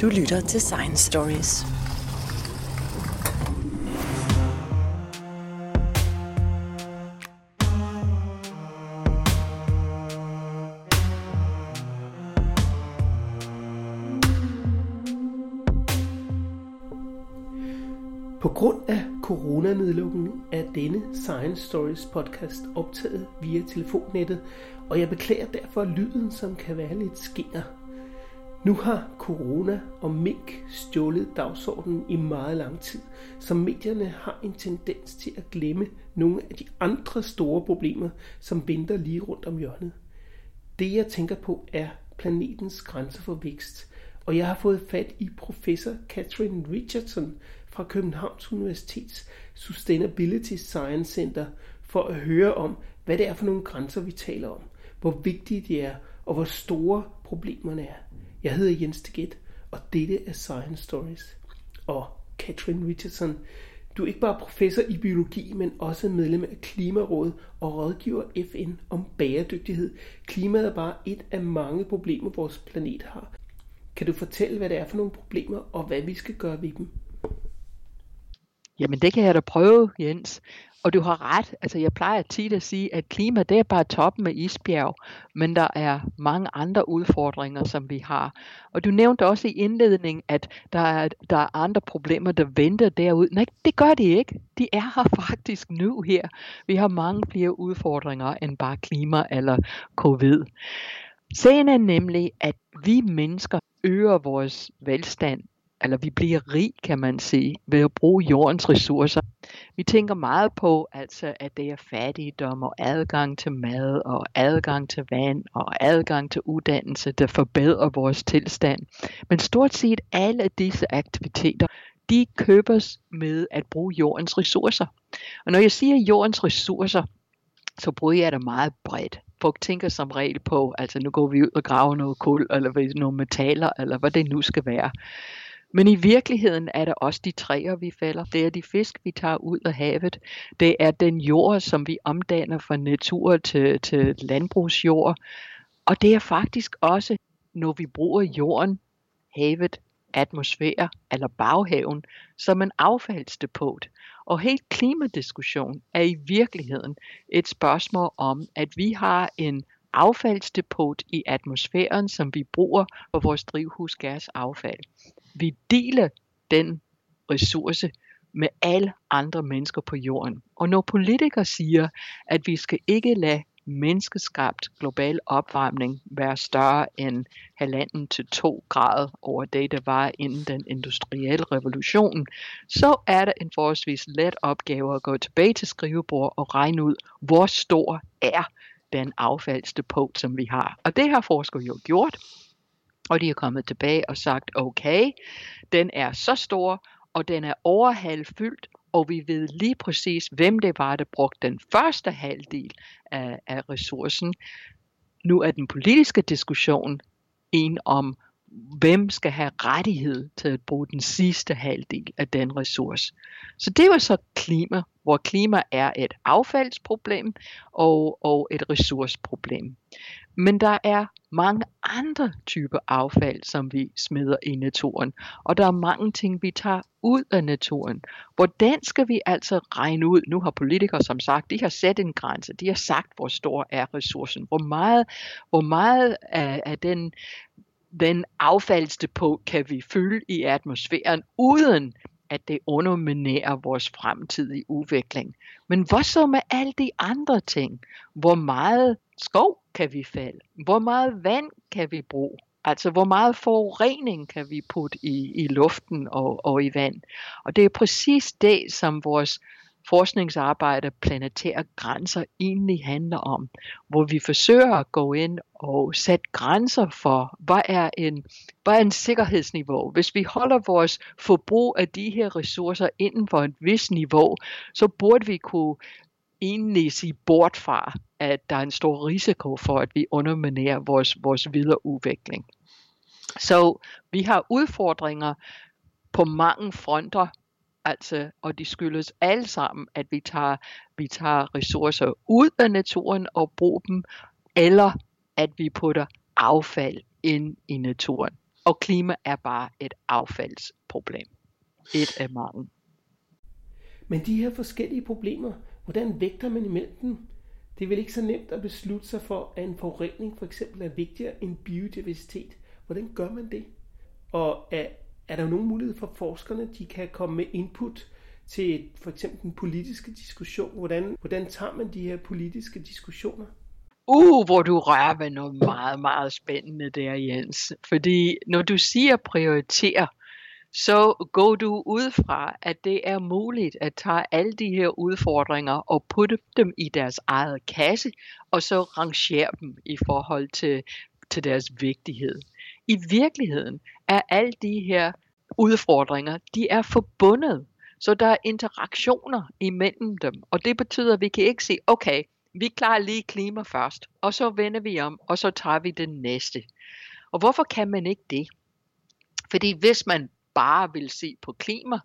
Du lytter til Science Stories. På grund af coronanedlukningen er denne Science Stories podcast optaget via telefonnettet, og jeg beklager derfor lyden, som kan være lidt skinger. Nu har corona og mink stjålet dagsordenen i meget lang tid, så medierne har en tendens til at glemme nogle af de andre store problemer, som venter lige rundt om hjørnet. Det jeg tænker på er planetens grænser for vækst, og jeg har fået fat i professor Catherine Richardson fra Københavns Universitets Sustainability Science Center for at høre om, hvad det er for nogle grænser, vi taler om, hvor vigtige de er, og hvor store problemerne er. Jeg hedder Jens Teget, og dette er Science Stories. Og Catherine Richardson, du er ikke bare professor i biologi, men også medlem af Klimarådet og rådgiver FN om bæredygtighed. Klimaet er bare et af mange problemer, vores planet har. Kan du fortælle, hvad det er for nogle problemer, og hvad vi skal gøre ved dem? Jamen det kan jeg da prøve, Jens. Og du har ret. Altså jeg plejer tit at sige, at klima det er bare toppen af isbjerg, men der er mange andre udfordringer, som vi har. Og du nævnte også i indledningen, at der er, der er andre problemer, der venter derude. Nej, det gør de ikke. De er her faktisk nu her. Vi har mange flere udfordringer end bare klima eller covid. Sagen er nemlig, at vi mennesker øger vores velstand eller vi bliver rig, kan man sige, ved at bruge jordens ressourcer. Vi tænker meget på, altså, at det er fattigdom og adgang til mad og adgang til vand og adgang til uddannelse, der forbedrer vores tilstand. Men stort set alle disse aktiviteter, de købes med at bruge jordens ressourcer. Og når jeg siger jordens ressourcer, så bruger jeg det meget bredt. Folk tænker som regel på, altså nu går vi ud og graver noget kul, eller nogle metaller, eller hvad det nu skal være. Men i virkeligheden er det også de træer, vi fælder. Det er de fisk, vi tager ud af havet. Det er den jord, som vi omdanner fra natur til, til landbrugsjord. Og det er faktisk også, når vi bruger jorden, havet, atmosfære eller baghaven som en affaldsdepot. Og helt klimadiskussion er i virkeligheden et spørgsmål om, at vi har en affaldsdepot i atmosfæren, som vi bruger for vores drivhusgasaffald vi deler den ressource med alle andre mennesker på jorden. Og når politikere siger, at vi skal ikke lade menneskeskabt global opvarmning være større end halvanden til to grader over det, der var inden den industrielle revolution, så er det en forholdsvis let opgave at gå tilbage til skrivebord og regne ud, hvor stor er den affaldsdepot, som vi har. Og det har forskere jo gjort. Og de er kommet tilbage og sagt, okay, den er så stor, og den er overhalvfyldt, og vi ved lige præcis, hvem det var, der brugte den første halvdel af, af ressourcen. Nu er den politiske diskussion en om, hvem skal have rettighed til at bruge den sidste halvdel af den ressource. Så det var så klima, hvor klima er et affaldsproblem og, og et ressourceproblem. Men der er mange andre typer affald, som vi smider i naturen. Og der er mange ting, vi tager ud af naturen. Hvordan skal vi altså regne ud? Nu har politikere som sagt, de har sat en grænse. De har sagt, hvor stor er ressourcen. Hvor meget, hvor meget af, af den, den affaldsdepot kan vi fylde i atmosfæren, uden at det underminerer vores fremtidige udvikling. Men hvad så med alle de andre ting? Hvor meget skov kan vi fælde? Hvor meget vand kan vi bruge? Altså, hvor meget forurening kan vi putte i, i luften og, og i vand? Og det er præcis det, som vores forskningsarbejde planetære grænser egentlig handler om, hvor vi forsøger at gå ind og sætte grænser for, hvad er en, hvad er en sikkerhedsniveau. Hvis vi holder vores forbrug af de her ressourcer inden for et vis niveau, så burde vi kunne egentlig sige bort fra, at der er en stor risiko for, at vi underminerer vores, vores videre udvikling. Så vi har udfordringer på mange fronter, altså, og de skyldes alle sammen, at vi tager, vi tager ressourcer ud af naturen og bruger dem, eller at vi putter affald ind i naturen. Og klima er bare et affaldsproblem. Et af mange. Men de her forskellige problemer, hvordan vægter man imellem dem? Det er vel ikke så nemt at beslutte sig for, at en forurening for eksempel er vigtigere end biodiversitet. Hvordan gør man det? Og er, er der nogen mulighed for forskerne, de kan komme med input til for eksempel den politiske diskussion? Hvordan, hvordan tager man de her politiske diskussioner? Uh, hvor du rører ved noget meget, meget spændende der, Jens. Fordi når du siger prioritere, så går du ud fra, at det er muligt at tage alle de her udfordringer og putte dem i deres eget kasse, og så rangere dem i forhold til, til deres vigtighed. I virkeligheden er alle de her udfordringer, de er forbundet. Så der er interaktioner imellem dem, og det betyder, at vi kan ikke sige, okay, vi klarer lige klima først, og så vender vi om, og så tager vi det næste. Og hvorfor kan man ikke det? Fordi hvis man bare vil se på klima,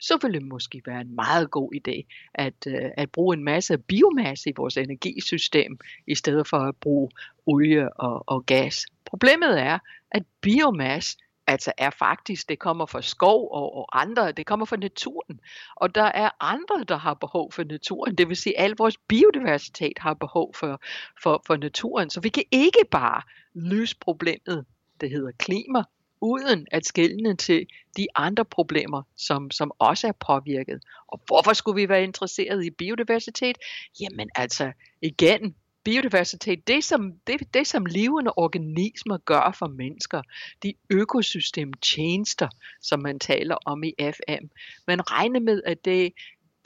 så vil det måske være en meget god idé at, øh, at bruge en masse biomasse i vores energisystem, i stedet for at bruge olie og, og gas. Problemet er, at biomasse altså er faktisk, det kommer fra skov og, og andre, det kommer fra naturen. Og der er andre, der har behov for naturen. Det vil sige, at al vores biodiversitet har behov for, for, for naturen. Så vi kan ikke bare løse problemet, det hedder klima, uden at skælne til de andre problemer, som, som også er påvirket. Og hvorfor skulle vi være interesseret i biodiversitet? Jamen altså, igen, biodiversitet, det som, det, det som levende organismer gør for mennesker, de økosystemtjenester, som man taler om i FM, man regner med, at det,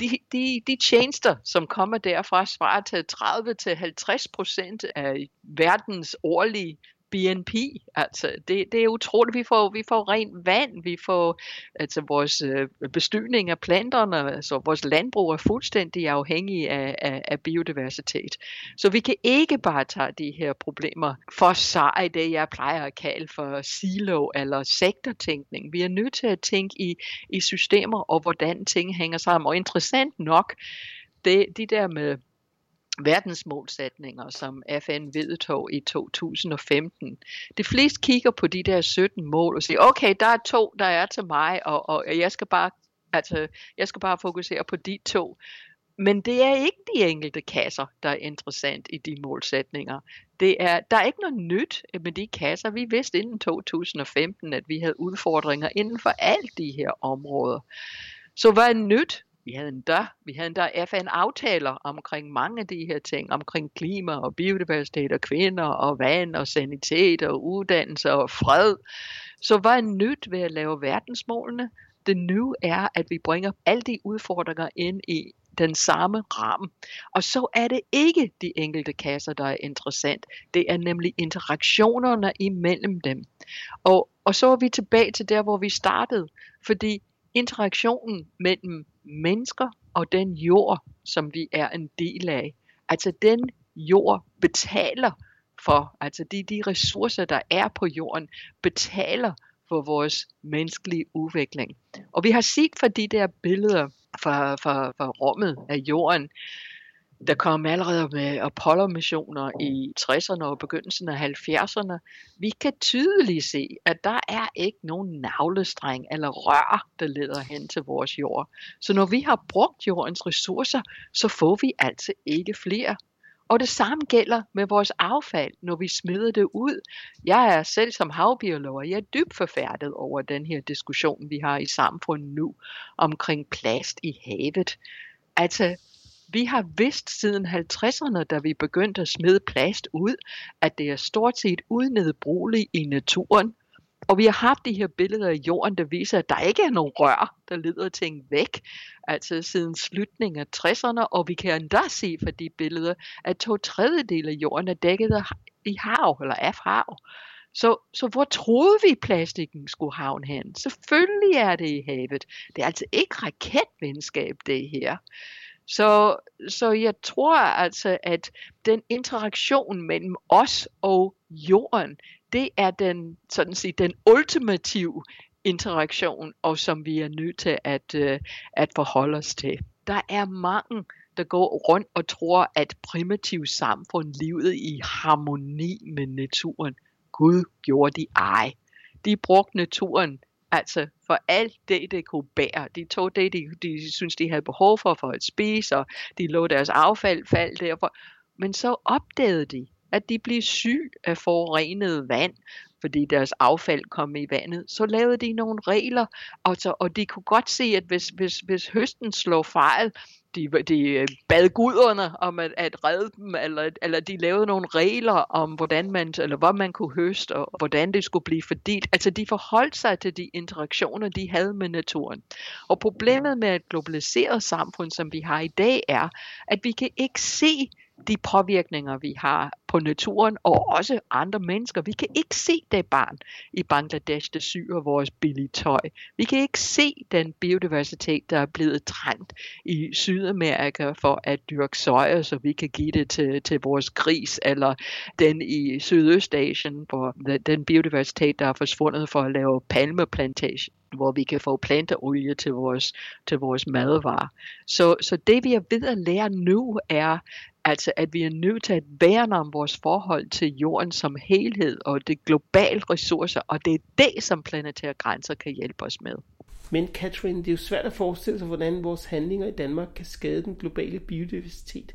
de, de, de tjenester, som kommer derfra, svarer til 30-50 procent af verdens årlige BNP. Altså, det, det er utroligt. Vi får, vi får rent vand, vi får altså vores øh, bestyrning af planterne, altså vores landbrug er fuldstændig afhængig af, af, af biodiversitet. Så vi kan ikke bare tage de her problemer for sig, det jeg plejer at kalde for silo eller sektortænkning. Vi er nødt til at tænke i, i systemer og hvordan ting hænger sammen. Og interessant nok, det, de der med verdensmålsætninger, som FN vedtog i 2015. De fleste kigger på de der 17 mål og siger, okay, der er to, der er til mig, og, og jeg skal bare altså, jeg skal bare fokusere på de to. Men det er ikke de enkelte kasser, der er interessant i de målsætninger. Det er, der er ikke noget nyt med de kasser. Vi vidste inden 2015, at vi havde udfordringer inden for alle de her områder. Så hvad er nyt? Vi havde endda, vi havde endda FN-aftaler omkring mange af de her ting, omkring klima og biodiversitet og kvinder og vand og sanitet og uddannelse og fred. Så hvad er nyt ved at lave verdensmålene? Det nye er, at vi bringer alle de udfordringer ind i den samme ramme. Og så er det ikke de enkelte kasser, der er interessant. Det er nemlig interaktionerne imellem dem. Og, og så er vi tilbage til der, hvor vi startede. Fordi interaktionen mellem mennesker og den jord, som vi er en del af. Altså den jord betaler for, altså de, de ressourcer, der er på jorden, betaler for vores menneskelige udvikling. Og vi har set fra de der billeder fra, fra, fra rummet af jorden, der kom allerede med Apollo-missioner i 60'erne og begyndelsen af 70'erne. Vi kan tydeligt se, at der er ikke nogen navlestreng eller rør, der leder hen til vores jord. Så når vi har brugt jordens ressourcer, så får vi altså ikke flere. Og det samme gælder med vores affald, når vi smider det ud. Jeg er selv som havbiolog, jeg er dybt forfærdet over den her diskussion, vi har i samfundet nu omkring plast i havet. Altså, vi har vidst siden 50'erne, da vi begyndte at smide plast ud, at det er stort set udnedbrugeligt i naturen. Og vi har haft de her billeder af jorden, der viser, at der ikke er nogen rør, der leder ting væk, altså siden slutningen af 60'erne, og vi kan endda se fra de billeder, at to tredjedel af jorden er dækket i hav, eller af hav. Så, så hvor troede vi, plastikken skulle havne hen? Selvfølgelig er det i havet. Det er altså ikke raketvenskab, det her. Så, så jeg tror altså, at den interaktion mellem os og jorden, det er den, sådan sige, den ultimative interaktion, og som vi er nødt til at, øh, at forholde os til. Der er mange, der går rundt og tror, at primitiv samfund levede i harmoni med naturen. Gud gjorde de ej. de brugte naturen Altså for alt det, det kunne bære. De tog det, de, de synes, de havde behov for for at spise, og de lå deres affald fald derfor. Men så opdagede de, at de blev syg af forurenet vand, fordi deres affald kom i vandet, så lavede de nogle regler, og, så, og de kunne godt se, at hvis, hvis, hvis høsten slog fejl, de, de øh, bad guderne om at, at redde dem, eller, eller de lavede nogle regler om, hvordan man, eller hvad man kunne høste, og hvordan det skulle blive fordelt. Altså de forholdt sig til de interaktioner, de havde med naturen. Og problemet med et globaliseret samfund, som vi har i dag, er, at vi kan ikke se de påvirkninger, vi har på naturen og også andre mennesker. Vi kan ikke se det barn i Bangladesh, der syr vores billige tøj. Vi kan ikke se den biodiversitet, der er blevet trængt i Sydamerika for at dyrke soja, så vi kan give det til, til vores gris, eller den i Sydøstasien, hvor den biodiversitet, der er forsvundet for at lave palmeplantation hvor vi kan få planteolie til vores, til vores madvarer. Så, så det vi er ved at lære nu er, Altså at vi er nødt til at værne om vores forhold til jorden som helhed og det globale ressourcer, og det er det, som planetære grænser kan hjælpe os med. Men Catherine, det er jo svært at forestille sig, hvordan vores handlinger i Danmark kan skade den globale biodiversitet.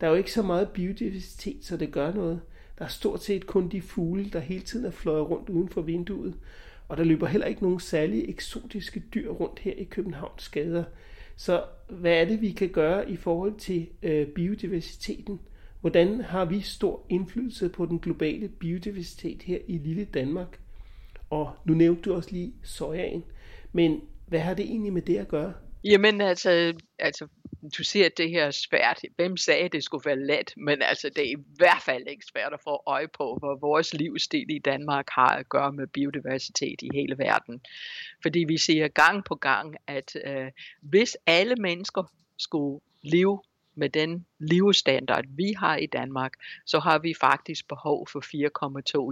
Der er jo ikke så meget biodiversitet, så det gør noget. Der er stort set kun de fugle, der hele tiden er fløjet rundt uden for vinduet. Og der løber heller ikke nogen særlige eksotiske dyr rundt her i Københavns gader. Så hvad er det, vi kan gøre i forhold til øh, biodiversiteten? Hvordan har vi stor indflydelse på den globale biodiversitet her i lille Danmark? Og nu nævnte du også lige sojaen, men hvad har det egentlig med det at gøre? Jamen altså, altså du siger, at det her er svært. Hvem sagde, at det skulle være let? Men altså, det er i hvert fald ikke svært at få øje på, hvor vores livsstil i Danmark har at gøre med biodiversitet i hele verden. Fordi vi siger gang på gang, at øh, hvis alle mennesker skulle leve med den levestandard, vi har i Danmark, så har vi faktisk behov for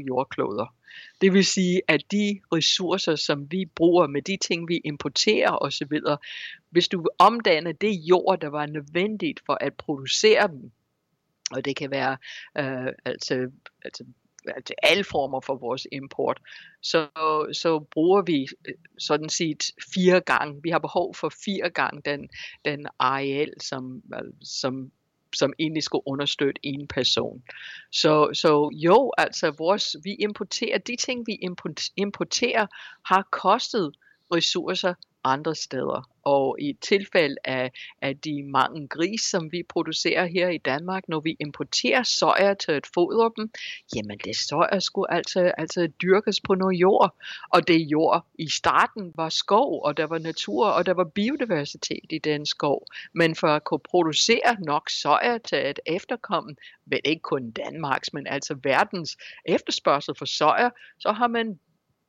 4,2 jordkloder. Det vil sige, at de ressourcer, som vi bruger med de ting, vi importerer osv., hvis du omdanner det jord, der var nødvendigt for at producere dem, og det kan være øh, altså, altså til alle former for vores import, så, så bruger vi øh, sådan set fire gange. Vi har behov for fire gange den, den areal, som, øh, som som egentlig skulle understøtte en person. Så, så jo, altså vores, vi importerer, de ting vi importerer, har kostet ressourcer andre steder. Og i tilfælde af, af de mange gris, som vi producerer her i Danmark, når vi importerer soja til at fodre dem, jamen det soja skulle altså, altså dyrkes på noget jord. Og det jord i starten var skov, og der var natur, og der var biodiversitet i den skov. Men for at kunne producere nok soja til at efterkomme, vel ikke kun Danmarks, men altså verdens efterspørgsel for soja, så har man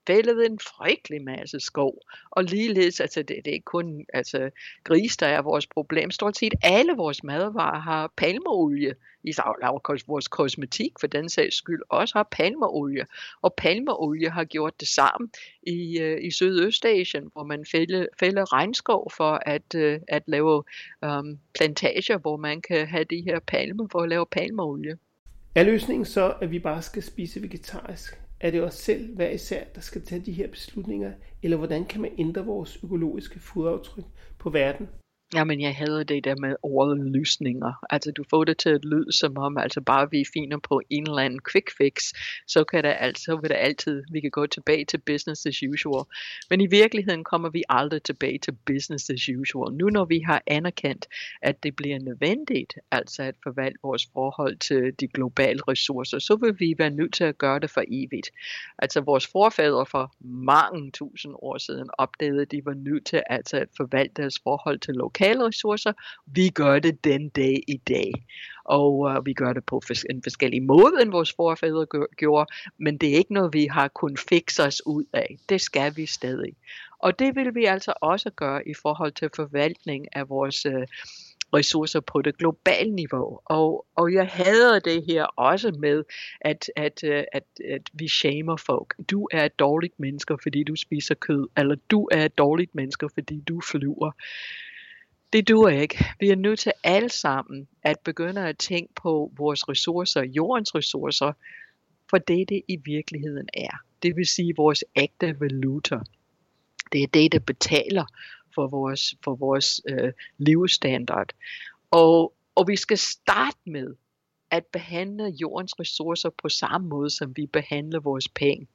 fældet en frygtelig masse skov. Og ligeledes, altså det, det er ikke kun altså, gris, der er vores problem. Stort set alle vores madvarer har palmeolie. I vores kosmetik for den sags skyld også har palmeolie. Og palmeolie har gjort det samme i, øh, i Sydøstasien, hvor man fælder, fælder regnskov for at, øh, at lave um, plantager, hvor man kan have de her palmer for at lave palmeolie. Er løsningen så, at vi bare skal spise vegetarisk? Er det os selv hver især, der skal tage de her beslutninger, eller hvordan kan man ændre vores økologiske fodaftryk på verden? Jamen, jeg havde det der med ordet løsninger. Altså, du får det til at lyde som om, altså bare vi finder på en eller anden quick fix, så kan det altså, vil det altid, vi kan gå tilbage til business as usual. Men i virkeligheden kommer vi aldrig tilbage til business as usual. Nu når vi har anerkendt, at det bliver nødvendigt, altså at forvalte vores forhold til de globale ressourcer, så vil vi være nødt til at gøre det for evigt. Altså, vores forfædre for mange tusind år siden opdagede, at de var nødt til altså at forvalte deres forhold til lokale lokale ressourcer. Vi gør det den dag i dag. Og uh, vi gør det på en forskellig måde, end vores forfædre gjorde, men det er ikke noget, vi har kun fikse os ud af. Det skal vi stadig. Og det vil vi altså også gøre i forhold til forvaltning af vores uh, ressourcer på det globale niveau. Og, og jeg hader det her også med, at, at, øh, at, at vi shamer folk. Du er et dårligt menneske, fordi du spiser kød, eller du er et dårligt menneske, fordi du flyver. Det duer ikke. Vi er nødt til alle sammen at begynde at tænke på vores ressourcer, jordens ressourcer, for det det i virkeligheden er. Det vil sige vores ægte valuta. Det er det, der betaler for vores, for vores øh, levestandard. Og, og vi skal starte med at behandle jordens ressourcer på samme måde, som vi behandler vores penge.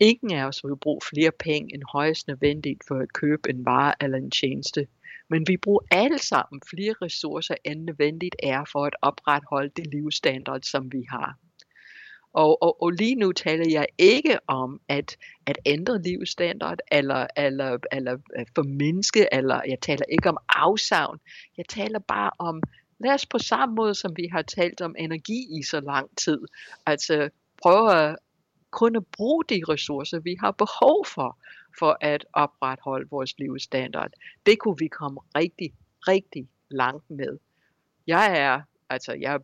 Ingen af os vil bruge flere penge end højst nødvendigt for at købe en vare eller en tjeneste. Men vi bruger alle sammen flere ressourcer end nødvendigt er for at opretholde det livsstandard, som vi har. Og, og, og lige nu taler jeg ikke om at, at ændre livsstandard, eller, eller, eller øh, formindske, eller jeg taler ikke om afsavn. Jeg taler bare om, lad os på samme måde, som vi har talt om energi i så lang tid, altså prøve at kun at bruge de ressourcer, vi har behov for, for at opretholde vores livsstandard. Det kunne vi komme rigtig, rigtig langt med. Jeg er, altså jeg er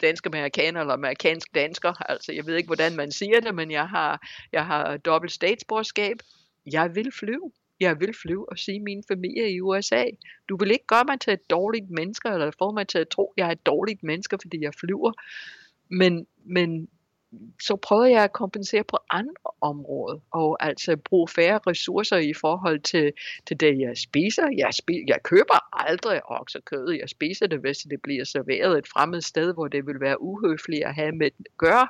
dansk amerikaner eller amerikansk dansker, altså jeg ved ikke, hvordan man siger det, men jeg har, jeg har dobbelt statsborgerskab. Jeg vil flyve. Jeg vil flyve og se min familie i USA. Du vil ikke gøre mig til et dårligt menneske, eller få mig til at tro, at jeg er et dårligt menneske, fordi jeg flyver. Men, men så prøver jeg at kompensere på andre områder, og altså bruge færre ressourcer i forhold til, til det, jeg spiser. Jeg, spi, jeg køber aldrig oksekød. Jeg spiser det, hvis det bliver serveret et fremmed sted, hvor det vil være uhøfligt at have med at gøre.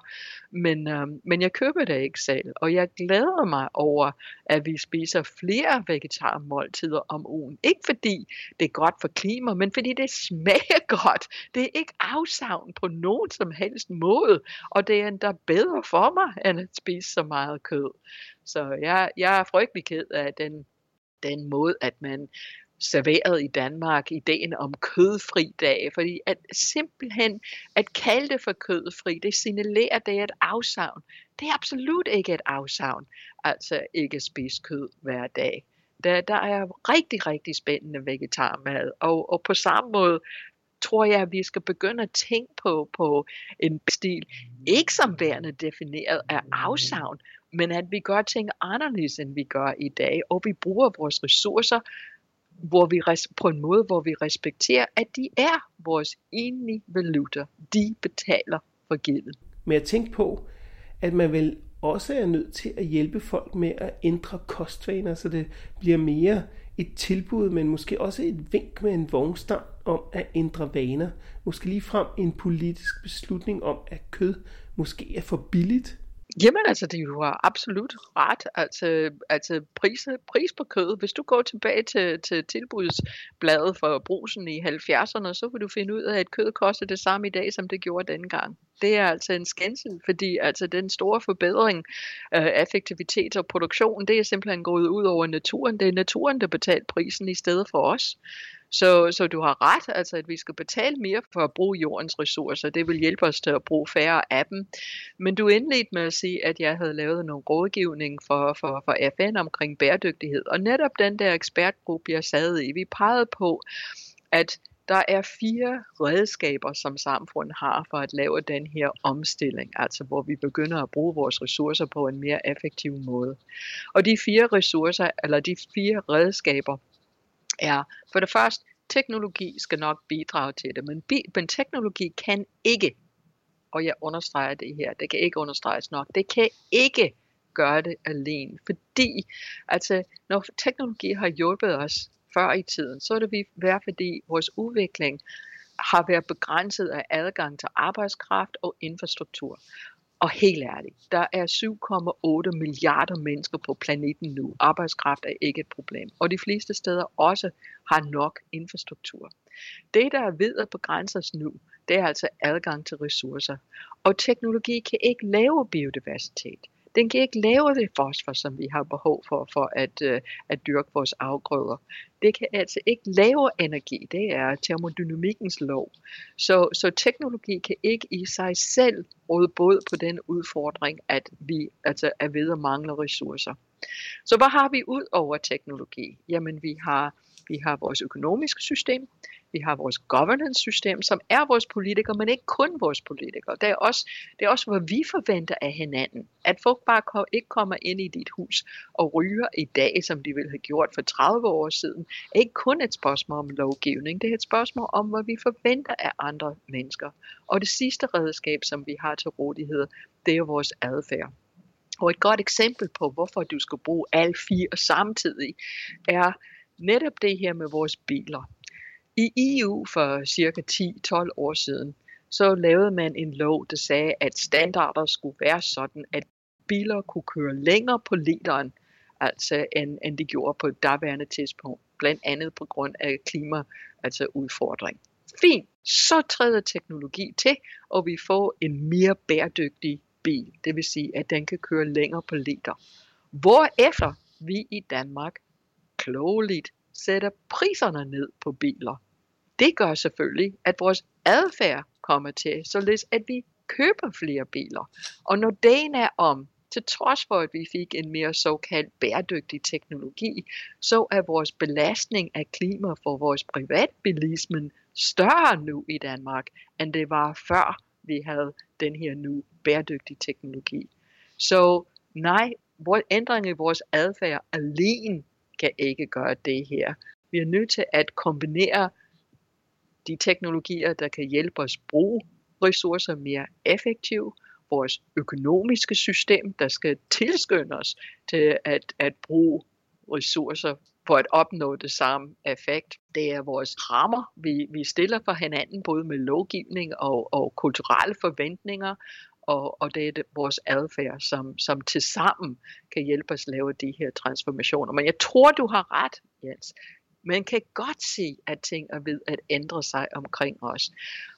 Men, øhm, men jeg køber det ikke selv, og jeg glæder mig over, at vi spiser flere vegetarmåltider om ugen. Ikke fordi det er godt for klima, men fordi det smager godt. Det er ikke afsavn på nogen som helst måde, og det er endda bedre for mig, end at spise så meget kød. Så jeg, jeg er frygtelig ked af den, den måde, at man serveret i Danmark ideen om kødfri dag, fordi at simpelthen at kalde det for kødfri, det signalerer, at det er et afsavn. Det er absolut ikke et afsavn, altså ikke spise kød hver dag. Der, der er rigtig, rigtig spændende vegetarmad, og, og på samme måde tror jeg, at vi skal begynde at tænke på, på en stil, ikke som værende defineret af afsavn, men at vi gør ting anderledes, end vi gør i dag, og vi bruger vores ressourcer hvor vi på en måde, hvor vi respekterer, at de er vores enlige valuta. De betaler for gælden. Men jeg tænkte på, at man vel også er nødt til at hjælpe folk med at ændre kostvaner, så det bliver mere et tilbud, men måske også et vink med en vognstang om at ændre vaner. Måske lige frem en politisk beslutning om, at kød måske er for billigt. Jamen altså, det jo har absolut ret. Altså, altså pris, pris på kød. Hvis du går tilbage til, til tilbudsbladet for brusen i 70'erne, så vil du finde ud af, at kød koster det samme i dag, som det gjorde dengang. Det er altså en skændsel, fordi altså den store forbedring af effektivitet og produktion, det er simpelthen gået ud over naturen. Det er naturen, der betaler prisen i stedet for os. Så, så du har ret, altså at vi skal betale mere for at bruge jordens ressourcer. Det vil hjælpe os til at bruge færre af dem. Men du indledte med at sige, at jeg havde lavet nogle rådgivning for, for, for FN omkring bæredygtighed. Og netop den der ekspertgruppe, jeg sad i, vi pegede på, at der er fire redskaber, som samfundet har for at lave den her omstilling, altså hvor vi begynder at bruge vores ressourcer på en mere effektiv måde. Og de fire ressourcer, eller de fire redskaber, er for det første, teknologi skal nok bidrage til det, men, men teknologi kan ikke, og jeg understreger det her, det kan ikke understreges nok, det kan ikke gøre det alene, fordi altså, når teknologi har hjulpet os før i tiden, så er det være fordi vores udvikling har været begrænset af adgang til arbejdskraft og infrastruktur. Og helt ærligt, der er 7,8 milliarder mennesker på planeten nu. Arbejdskraft er ikke et problem. Og de fleste steder også har nok infrastruktur. Det, der er ved at begrænse os nu, det er altså adgang til ressourcer. Og teknologi kan ikke lave biodiversitet. Den kan ikke lave det fosfor, som vi har behov for, for at, øh, at dyrke vores afgrøder. Det kan altså ikke lave energi. Det er termodynamikkens lov. Så, så teknologi kan ikke i sig selv råde både på den udfordring, at vi altså er ved at mangle ressourcer. Så hvad har vi ud over teknologi? Jamen vi har, vi har vores økonomiske system, vi har vores governance-system, som er vores politikere, men ikke kun vores politikere. Det er også, det er også hvad vi forventer af hinanden. At folk bare ikke kommer ind i dit hus og ryger i dag, som de ville have gjort for 30 år siden, er ikke kun et spørgsmål om lovgivning. Det er et spørgsmål om, hvad vi forventer af andre mennesker. Og det sidste redskab, som vi har til rådighed, det er vores adfærd. Og et godt eksempel på, hvorfor du skal bruge alle fire samtidig, er netop det her med vores biler. I EU for cirka 10-12 år siden, så lavede man en lov, der sagde, at standarder skulle være sådan, at biler kunne køre længere på literen, altså end, end de gjorde på et daværende tidspunkt, blandt andet på grund af klima, altså udfordring. Fint, så træder teknologi til, og vi får en mere bæredygtig bil. Det vil sige, at den kan køre længere på liter. Hvorefter vi i Danmark klogeligt sætter priserne ned på biler. Det gør selvfølgelig, at vores adfærd kommer til, således at vi køber flere biler. Og når dagen er om, til trods for at vi fik en mere såkaldt bæredygtig teknologi, så er vores belastning af klima for vores privatbilismen større nu i Danmark, end det var før vi havde den her nu bæredygtige teknologi. Så nej, vores ændring i vores adfærd alene kan ikke gøre det her. Vi er nødt til at kombinere de teknologier, der kan hjælpe os bruge ressourcer mere effektivt, vores økonomiske system, der skal tilskynde os til at, at bruge ressourcer for at opnå det samme effekt. Det er vores rammer, vi, vi stiller for hinanden, både med lovgivning og, og kulturelle forventninger, og, og det er det, vores adfærd, som, som tilsammen kan hjælpe os at lave de her transformationer. Men jeg tror, du har ret, Jens man kan godt se, at ting er ved at ændre sig omkring os.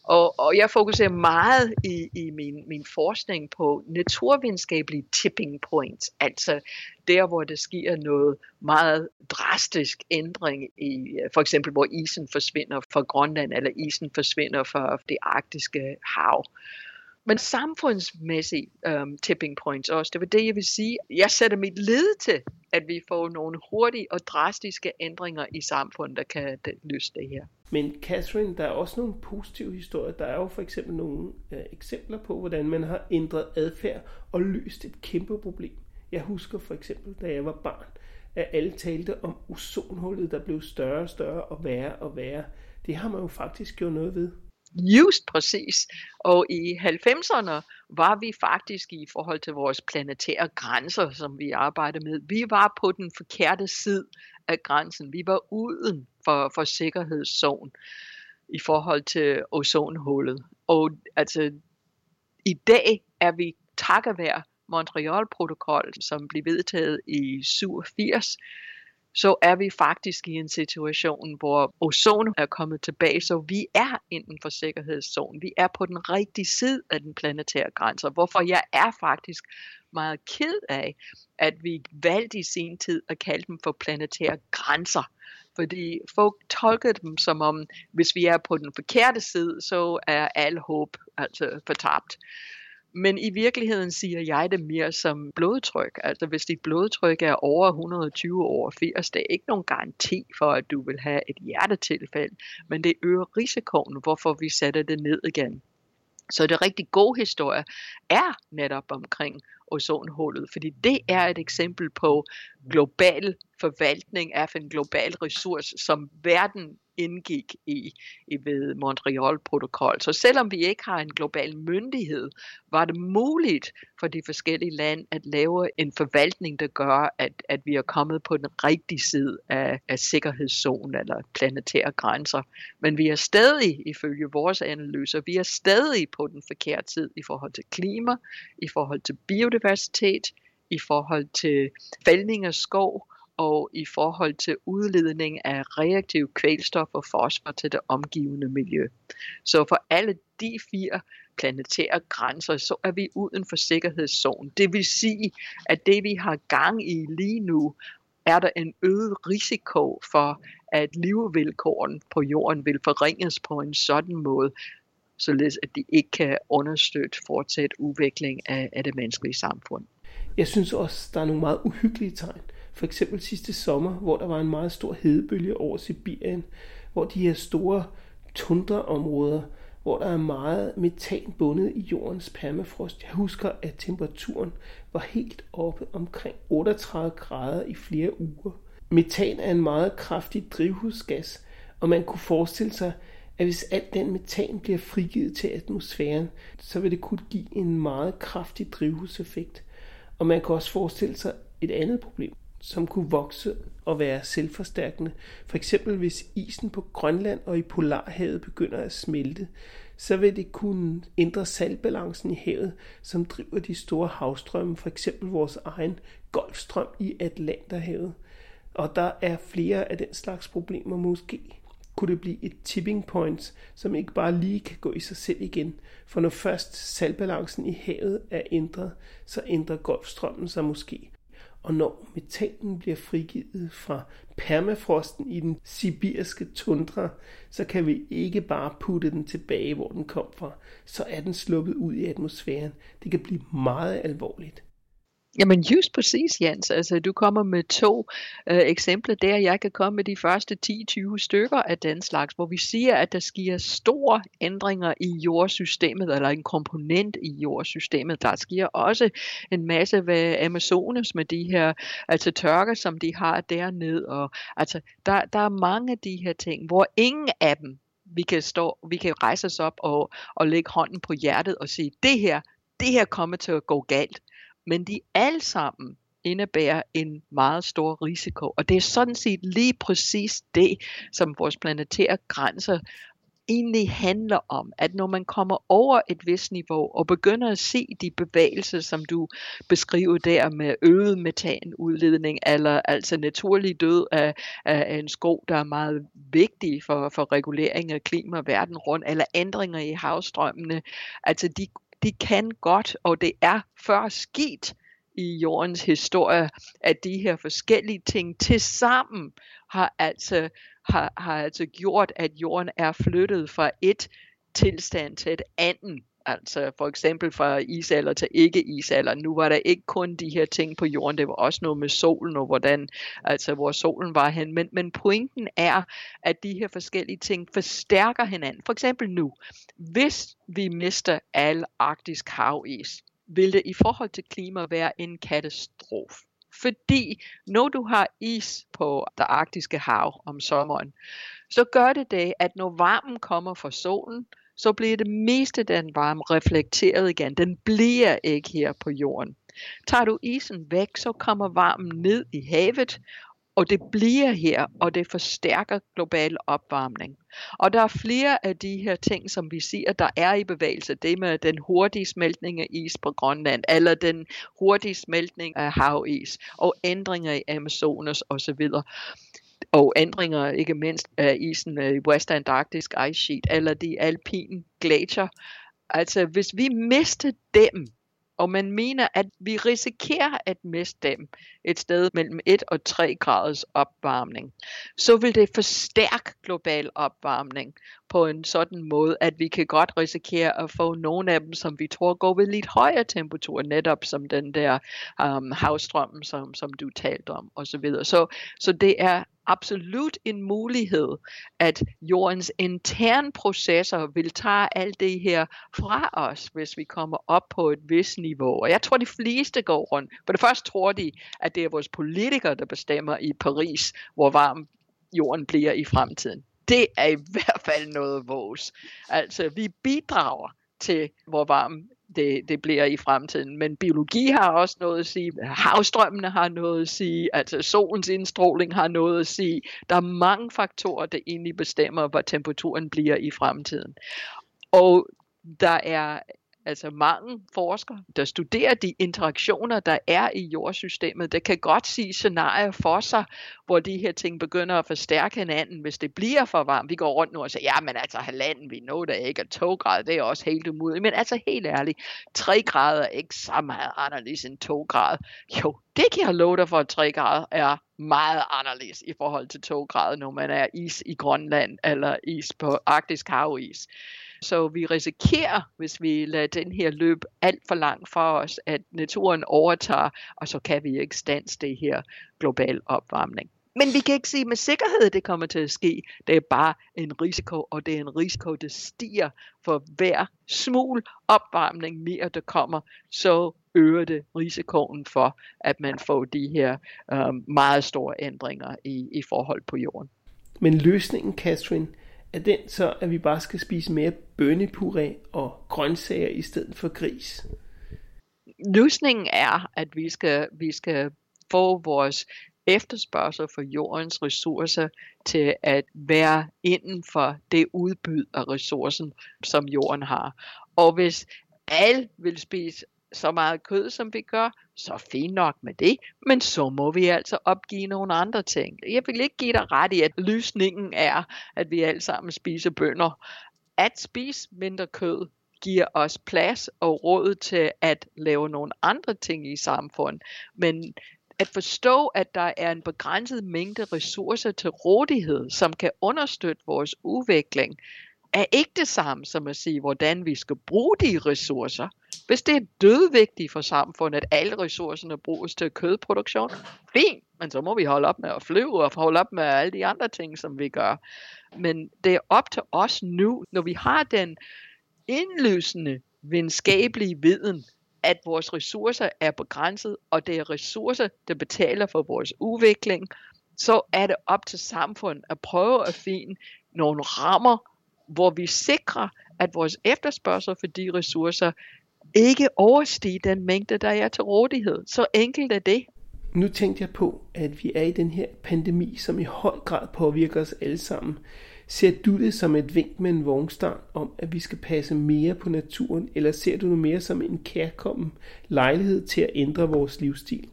Og, og jeg fokuserer meget i, i min, min forskning på naturvidenskabelige tipping points, altså der, hvor der sker noget meget drastisk ændring i, øh, for eksempel hvor isen forsvinder fra Grønland, eller isen forsvinder fra det arktiske hav men samfundsmæssigt øhm, tipping points også. Det var det, jeg vil sige. Jeg sætter mit led til, at vi får nogle hurtige og drastiske ændringer i samfundet, der kan løse det her. Men Catherine, der er også nogle positive historier. Der er jo for eksempel nogle øh, eksempler på, hvordan man har ændret adfærd og løst et kæmpe problem. Jeg husker for eksempel, da jeg var barn, at alle talte om ozonhullet, der blev større og større og værre og værre. Det har man jo faktisk gjort noget ved. Just præcis. Og i 90'erne var vi faktisk i forhold til vores planetære grænser, som vi arbejder med. Vi var på den forkerte side af grænsen. Vi var uden for, for sikkerhedszone i forhold til ozonhullet. Og altså, i dag er vi takket være Montreal-protokol, som blev vedtaget i 87, så er vi faktisk i en situation, hvor ozon er kommet tilbage, så vi er inden for sikkerhedszonen. Vi er på den rigtige side af den planetære grænse, hvorfor jeg er faktisk meget ked af, at vi valgte i sin tid at kalde dem for planetære grænser. Fordi folk tolker dem som om, hvis vi er på den forkerte side, så er al håb altså fortabt. Men i virkeligheden siger jeg det mere som blodtryk. Altså hvis dit blodtryk er over 120 over 80, det er ikke nogen garanti for, at du vil have et hjertetilfælde, men det øger risikoen, hvorfor vi sætter det ned igen. Så det rigtig gode historie er netop omkring ozonhullet, fordi det er et eksempel på global forvaltning af en global ressource, som verden indgik i, i ved Montreal-protokol. Så selvom vi ikke har en global myndighed, var det muligt for de forskellige lande at lave en forvaltning, der gør, at, at vi er kommet på den rigtige side af, af sikkerhedszonen eller planetære grænser. Men vi er stadig, ifølge vores analyser, vi er stadig på den forkerte tid i forhold til klima, i forhold til biodiversitet, i forhold til fældning af skov, og i forhold til udledning af reaktiv kvælstof og fosfor til det omgivende miljø. Så for alle de fire planetære grænser, så er vi uden for sikkerhedszonen. Det vil sige, at det vi har gang i lige nu, er der en øget risiko for, at livvilkåren på jorden vil forringes på en sådan måde, således at de ikke kan understøtte fortsat udvikling af, af det menneskelige samfund. Jeg synes også, der er nogle meget uhyggelige tegn. For eksempel sidste sommer, hvor der var en meget stor hedebølge over Sibirien, hvor de her store tundraområder, hvor der er meget metan bundet i jordens permafrost. Jeg husker, at temperaturen var helt oppe omkring 38 grader i flere uger. Metan er en meget kraftig drivhusgas, og man kunne forestille sig, at hvis alt den metan bliver frigivet til atmosfæren, så vil det kunne give en meget kraftig drivhuseffekt. Og man kan også forestille sig et andet problem, som kunne vokse og være selvforstærkende. For eksempel hvis isen på Grønland og i Polarhavet begynder at smelte, så vil det kunne ændre saltbalancen i havet, som driver de store havstrømme, for eksempel vores egen Golfstrøm i Atlanterhavet. Og der er flere af den slags problemer måske. Kunne det blive et tipping point, som ikke bare lige kan gå i sig selv igen? For når først saltbalancen i havet er ændret, så ændrer Golfstrømmen sig måske. Og når metanen bliver frigivet fra permafrosten i den sibirske tundra, så kan vi ikke bare putte den tilbage, hvor den kom fra. Så er den sluppet ud i atmosfæren. Det kan blive meget alvorligt. Jamen just præcis, Jens. Altså, du kommer med to øh, eksempler der. Jeg kan komme med de første 10-20 stykker af den slags, hvor vi siger, at der sker store ændringer i jordsystemet, eller en komponent i jordsystemet. Der sker også en masse ved Amazonas med de her altså tørker, som de har dernede. Og, altså, der, der er mange af de her ting, hvor ingen af dem vi kan, stå, vi kan rejse os op og, og lægge hånden på hjertet og sige, det her, det her kommer til at gå galt men de alle sammen indebærer en meget stor risiko. Og det er sådan set lige præcis det, som vores planetære grænser egentlig handler om, at når man kommer over et vist niveau og begynder at se de bevægelser, som du beskriver der med øget metanudledning, eller altså naturlig død af, af en skov, der er meget vigtig for, for regulering af klima verden rundt, eller ændringer i havstrømmene, altså de de kan godt, og det er før sket i jordens historie, at de her forskellige ting til sammen har altså, har, har altså gjort, at jorden er flyttet fra et tilstand til et andet. Altså for eksempel fra isalder til ikke-isalder. Nu var der ikke kun de her ting på jorden, det var også noget med solen og hvordan, altså hvor solen var hen. Men, men pointen er, at de her forskellige ting forstærker hinanden. For eksempel nu, hvis vi mister al arktisk havis, vil det i forhold til klima være en katastrofe. Fordi når du har is på det arktiske hav om sommeren, så gør det det, at når varmen kommer fra solen, så bliver det meste af den varme reflekteret igen. Den bliver ikke her på jorden. Tager du isen væk, så kommer varmen ned i havet, og det bliver her, og det forstærker global opvarmning. Og der er flere af de her ting, som vi siger, der er i bevægelse. Det med den hurtige smeltning af is på Grønland, eller den hurtige smeltning af havis, og ændringer i Amazonas osv og ændringer ikke mindst af isen øh, i West Antarctic Ice Sheet eller de alpine glacier. Altså hvis vi mister dem, og man mener, at vi risikerer at miste dem et sted mellem 1 og 3 graders opvarmning, så vil det forstærke global opvarmning på en sådan måde, at vi kan godt risikere at få nogle af dem, som vi tror går ved lidt højere temperatur, netop som den der øhm, um, havstrøm, som, som du talte om osv. Så, så, så det er absolut en mulighed, at jordens interne processer vil tage alt det her fra os, hvis vi kommer op på et vis niveau. Og jeg tror, de fleste går rundt. For det første tror de, at det er vores politikere, der bestemmer i Paris, hvor varm jorden bliver i fremtiden. Det er i hvert fald noget vores. Altså, vi bidrager til, hvor varm det, det bliver i fremtiden. Men biologi har også noget at sige, havstrømmene har noget at sige, altså solens indstråling har noget at sige. Der er mange faktorer, der egentlig bestemmer, hvad temperaturen bliver i fremtiden. Og der er altså mange forskere, der studerer de interaktioner, der er i jordsystemet, der kan godt sige scenarier for sig, hvor de her ting begynder at forstærke hinanden, hvis det bliver for varmt. Vi går rundt nu og siger, ja, men altså halvanden, vi nåede det ikke, og to grader, det er også helt umuligt. Men altså helt ærligt, tre grader er ikke så meget anderledes end to grader. Jo, det kan jeg love dig for, at tre grader er meget anderledes i forhold til to grader, når man er is i Grønland eller is på arktisk havis. Så vi risikerer, hvis vi lader den her løb alt for langt for os, at naturen overtager, og så kan vi ikke stanse det her global opvarmning. Men vi kan ikke sige med sikkerhed, at det kommer til at ske. Det er bare en risiko, og det er en risiko, der stiger for hver smul opvarmning mere, der kommer, så øger det risikoen for, at man får de her øh, meget store ændringer i, i forhold på jorden. Men løsningen, Catherine, er den så, at vi bare skal spise mere bønnepuré og grøntsager i stedet for gris? løsningen er, at vi skal, vi skal få vores efterspørgsel for jordens ressourcer til at være inden for det udbud af ressourcen, som jorden har. Og hvis alle vil spise så meget kød, som vi gør, så fint nok med det, men så må vi altså opgive nogle andre ting. Jeg vil ikke give dig ret i, at løsningen er, at vi alle sammen spiser bønder. At spise mindre kød giver os plads og råd til at lave nogle andre ting i samfundet. Men at forstå, at der er en begrænset mængde ressourcer til rådighed, som kan understøtte vores udvikling, er ikke det samme som at sige, hvordan vi skal bruge de ressourcer. Hvis det er dødvigtigt for samfundet, at alle ressourcerne bruges til kødproduktion, fint, men så må vi holde op med at flyve og holde op med alle de andre ting, som vi gør. Men det er op til os nu, når vi har den indløsende videnskabelige viden, at vores ressourcer er begrænset, og det er ressourcer, der betaler for vores udvikling, så er det op til samfundet at prøve at finde nogle rammer, hvor vi sikrer, at vores efterspørgsel for de ressourcer ikke overstiger den mængde, der er til rådighed. Så enkelt er det. Nu tænkte jeg på, at vi er i den her pandemi, som i høj grad påvirker os alle sammen. Ser du det som et vink med en vognstang om, at vi skal passe mere på naturen, eller ser du det mere som en kærkommen lejlighed til at ændre vores livsstil?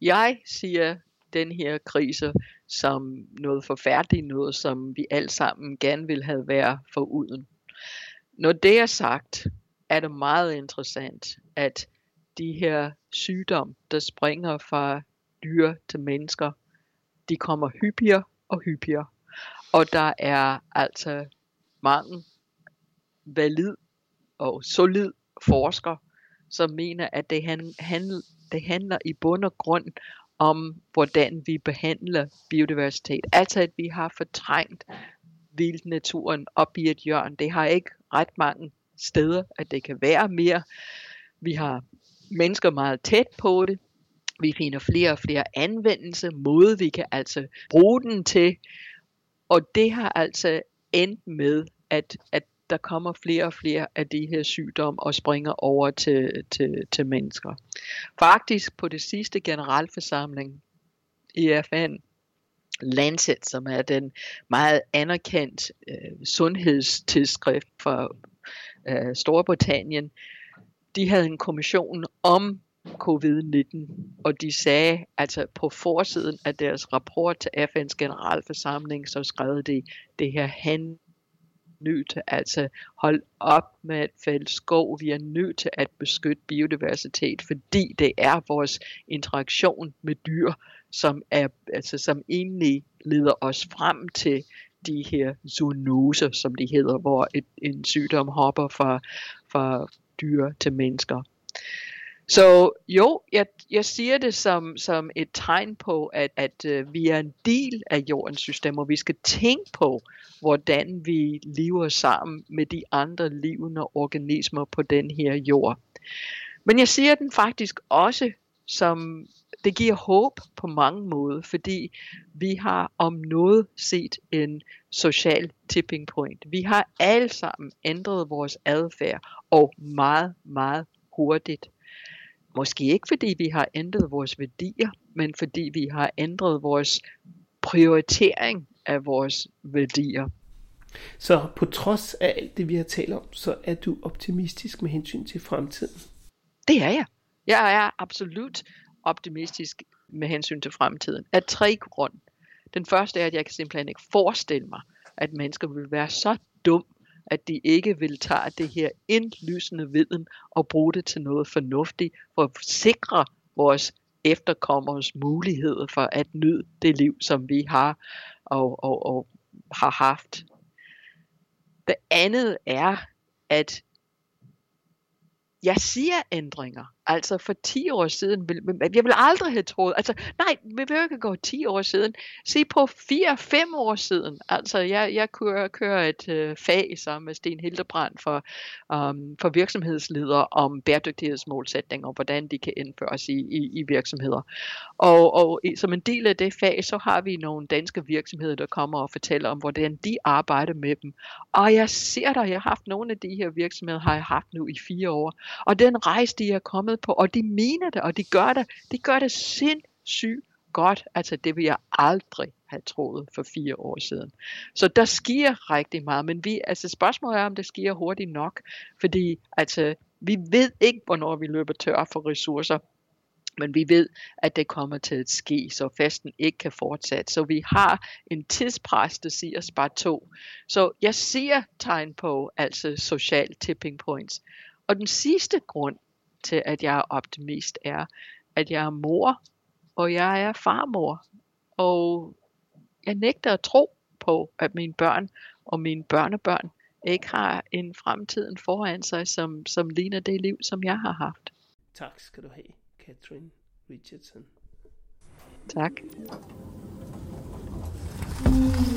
Jeg siger den her krise som noget forfærdeligt, noget som vi alle sammen gerne vil have været uden. Når det er sagt, er det meget interessant, at de her sygdomme, der springer fra dyr til mennesker, de kommer hyppigere og hyppigere. Og der er altså mange valid og solid forskere, som mener, at det, han det handler i bund og grund om, hvordan vi behandler biodiversitet. Altså at vi har fortrængt vild naturen op i et hjørne. Det har ikke ret mange steder, at det kan være mere. Vi har mennesker meget tæt på det. Vi finder flere og flere anvendelser, måde vi kan altså bruge den til. Og det har altså endt med, at, at der kommer flere og flere af de her sygdomme og springer over til, til, til mennesker. Faktisk på det sidste generalforsamling i FN, Lancet, som er den meget anerkendt øh, sundhedstidsskrift for øh, Storbritannien, de havde en kommission om covid-19, og de sagde, altså på forsiden af deres rapport til FN's generalforsamling, så skrev de, det her hand nødt til altså hold op med at fælde skov. Vi er nødt til at beskytte biodiversitet, fordi det er vores interaktion med dyr, som, er, altså, som egentlig leder os frem til de her zoonoser, som de hedder, hvor et, en sygdom hopper fra, fra dyr til mennesker. Så jo, jeg, jeg siger det som, som et tegn på, at, at øh, vi er en del af jordens system, og vi skal tænke på, hvordan vi lever sammen med de andre levende organismer på den her jord. Men jeg siger den faktisk også som, det giver håb på mange måder, fordi vi har om noget set en social tipping point. Vi har alle sammen ændret vores adfærd, og meget, meget hurtigt. Måske ikke fordi vi har ændret vores værdier, men fordi vi har ændret vores prioritering af vores værdier. Så på trods af alt det, vi har talt om, så er du optimistisk med hensyn til fremtiden? Det er jeg. Jeg er absolut optimistisk med hensyn til fremtiden. Af tre grunde. Den første er, at jeg kan simpelthen ikke forestille mig, at mennesker vil være så dum, at de ikke vil tage det her indlysende viden og bruge det til noget fornuftigt for at sikre vores efterkommers muligheder for at nyde det liv, som vi har og, og, og har haft. Det andet er, at jeg siger ændringer. Altså for 10 år siden, vil, jeg vil aldrig have troet, altså nej, vi vil ikke gå 10 år siden. Se på 4-5 år siden. Altså jeg, jeg kører, kører et øh, fag sammen med Sten Hildebrand for, um, for virksomhedsledere om bæredygtighedsmålsætninger og hvordan de kan indføres i, i, i virksomheder. Og, og som en del af det fag, så har vi nogle danske virksomheder, der kommer og fortæller om, hvordan de arbejder med dem. Og jeg ser der, jeg har haft nogle af de her virksomheder, har jeg haft nu i fire år. Og den rejse, de er kommet noget på, og de mener det, og de gør det, de gør det sindssygt godt. Altså det vil jeg aldrig have troet for fire år siden. Så der sker rigtig meget, men vi, altså spørgsmålet er, om det sker hurtigt nok, fordi altså, vi ved ikke, hvornår vi løber tør for ressourcer, men vi ved, at det kommer til at ske, så festen ikke kan fortsætte. Så vi har en tidspres, der siger os bare to. Så jeg ser tegn på altså social tipping points. Og den sidste grund til, at jeg er optimist, er, at jeg er mor, og jeg er farmor. Og jeg nægter at tro på, at mine børn og mine børnebørn ikke har en fremtiden foran sig, som, som ligner det liv, som jeg har haft. Tak skal du have, Catherine Richardson. Tak. Mm.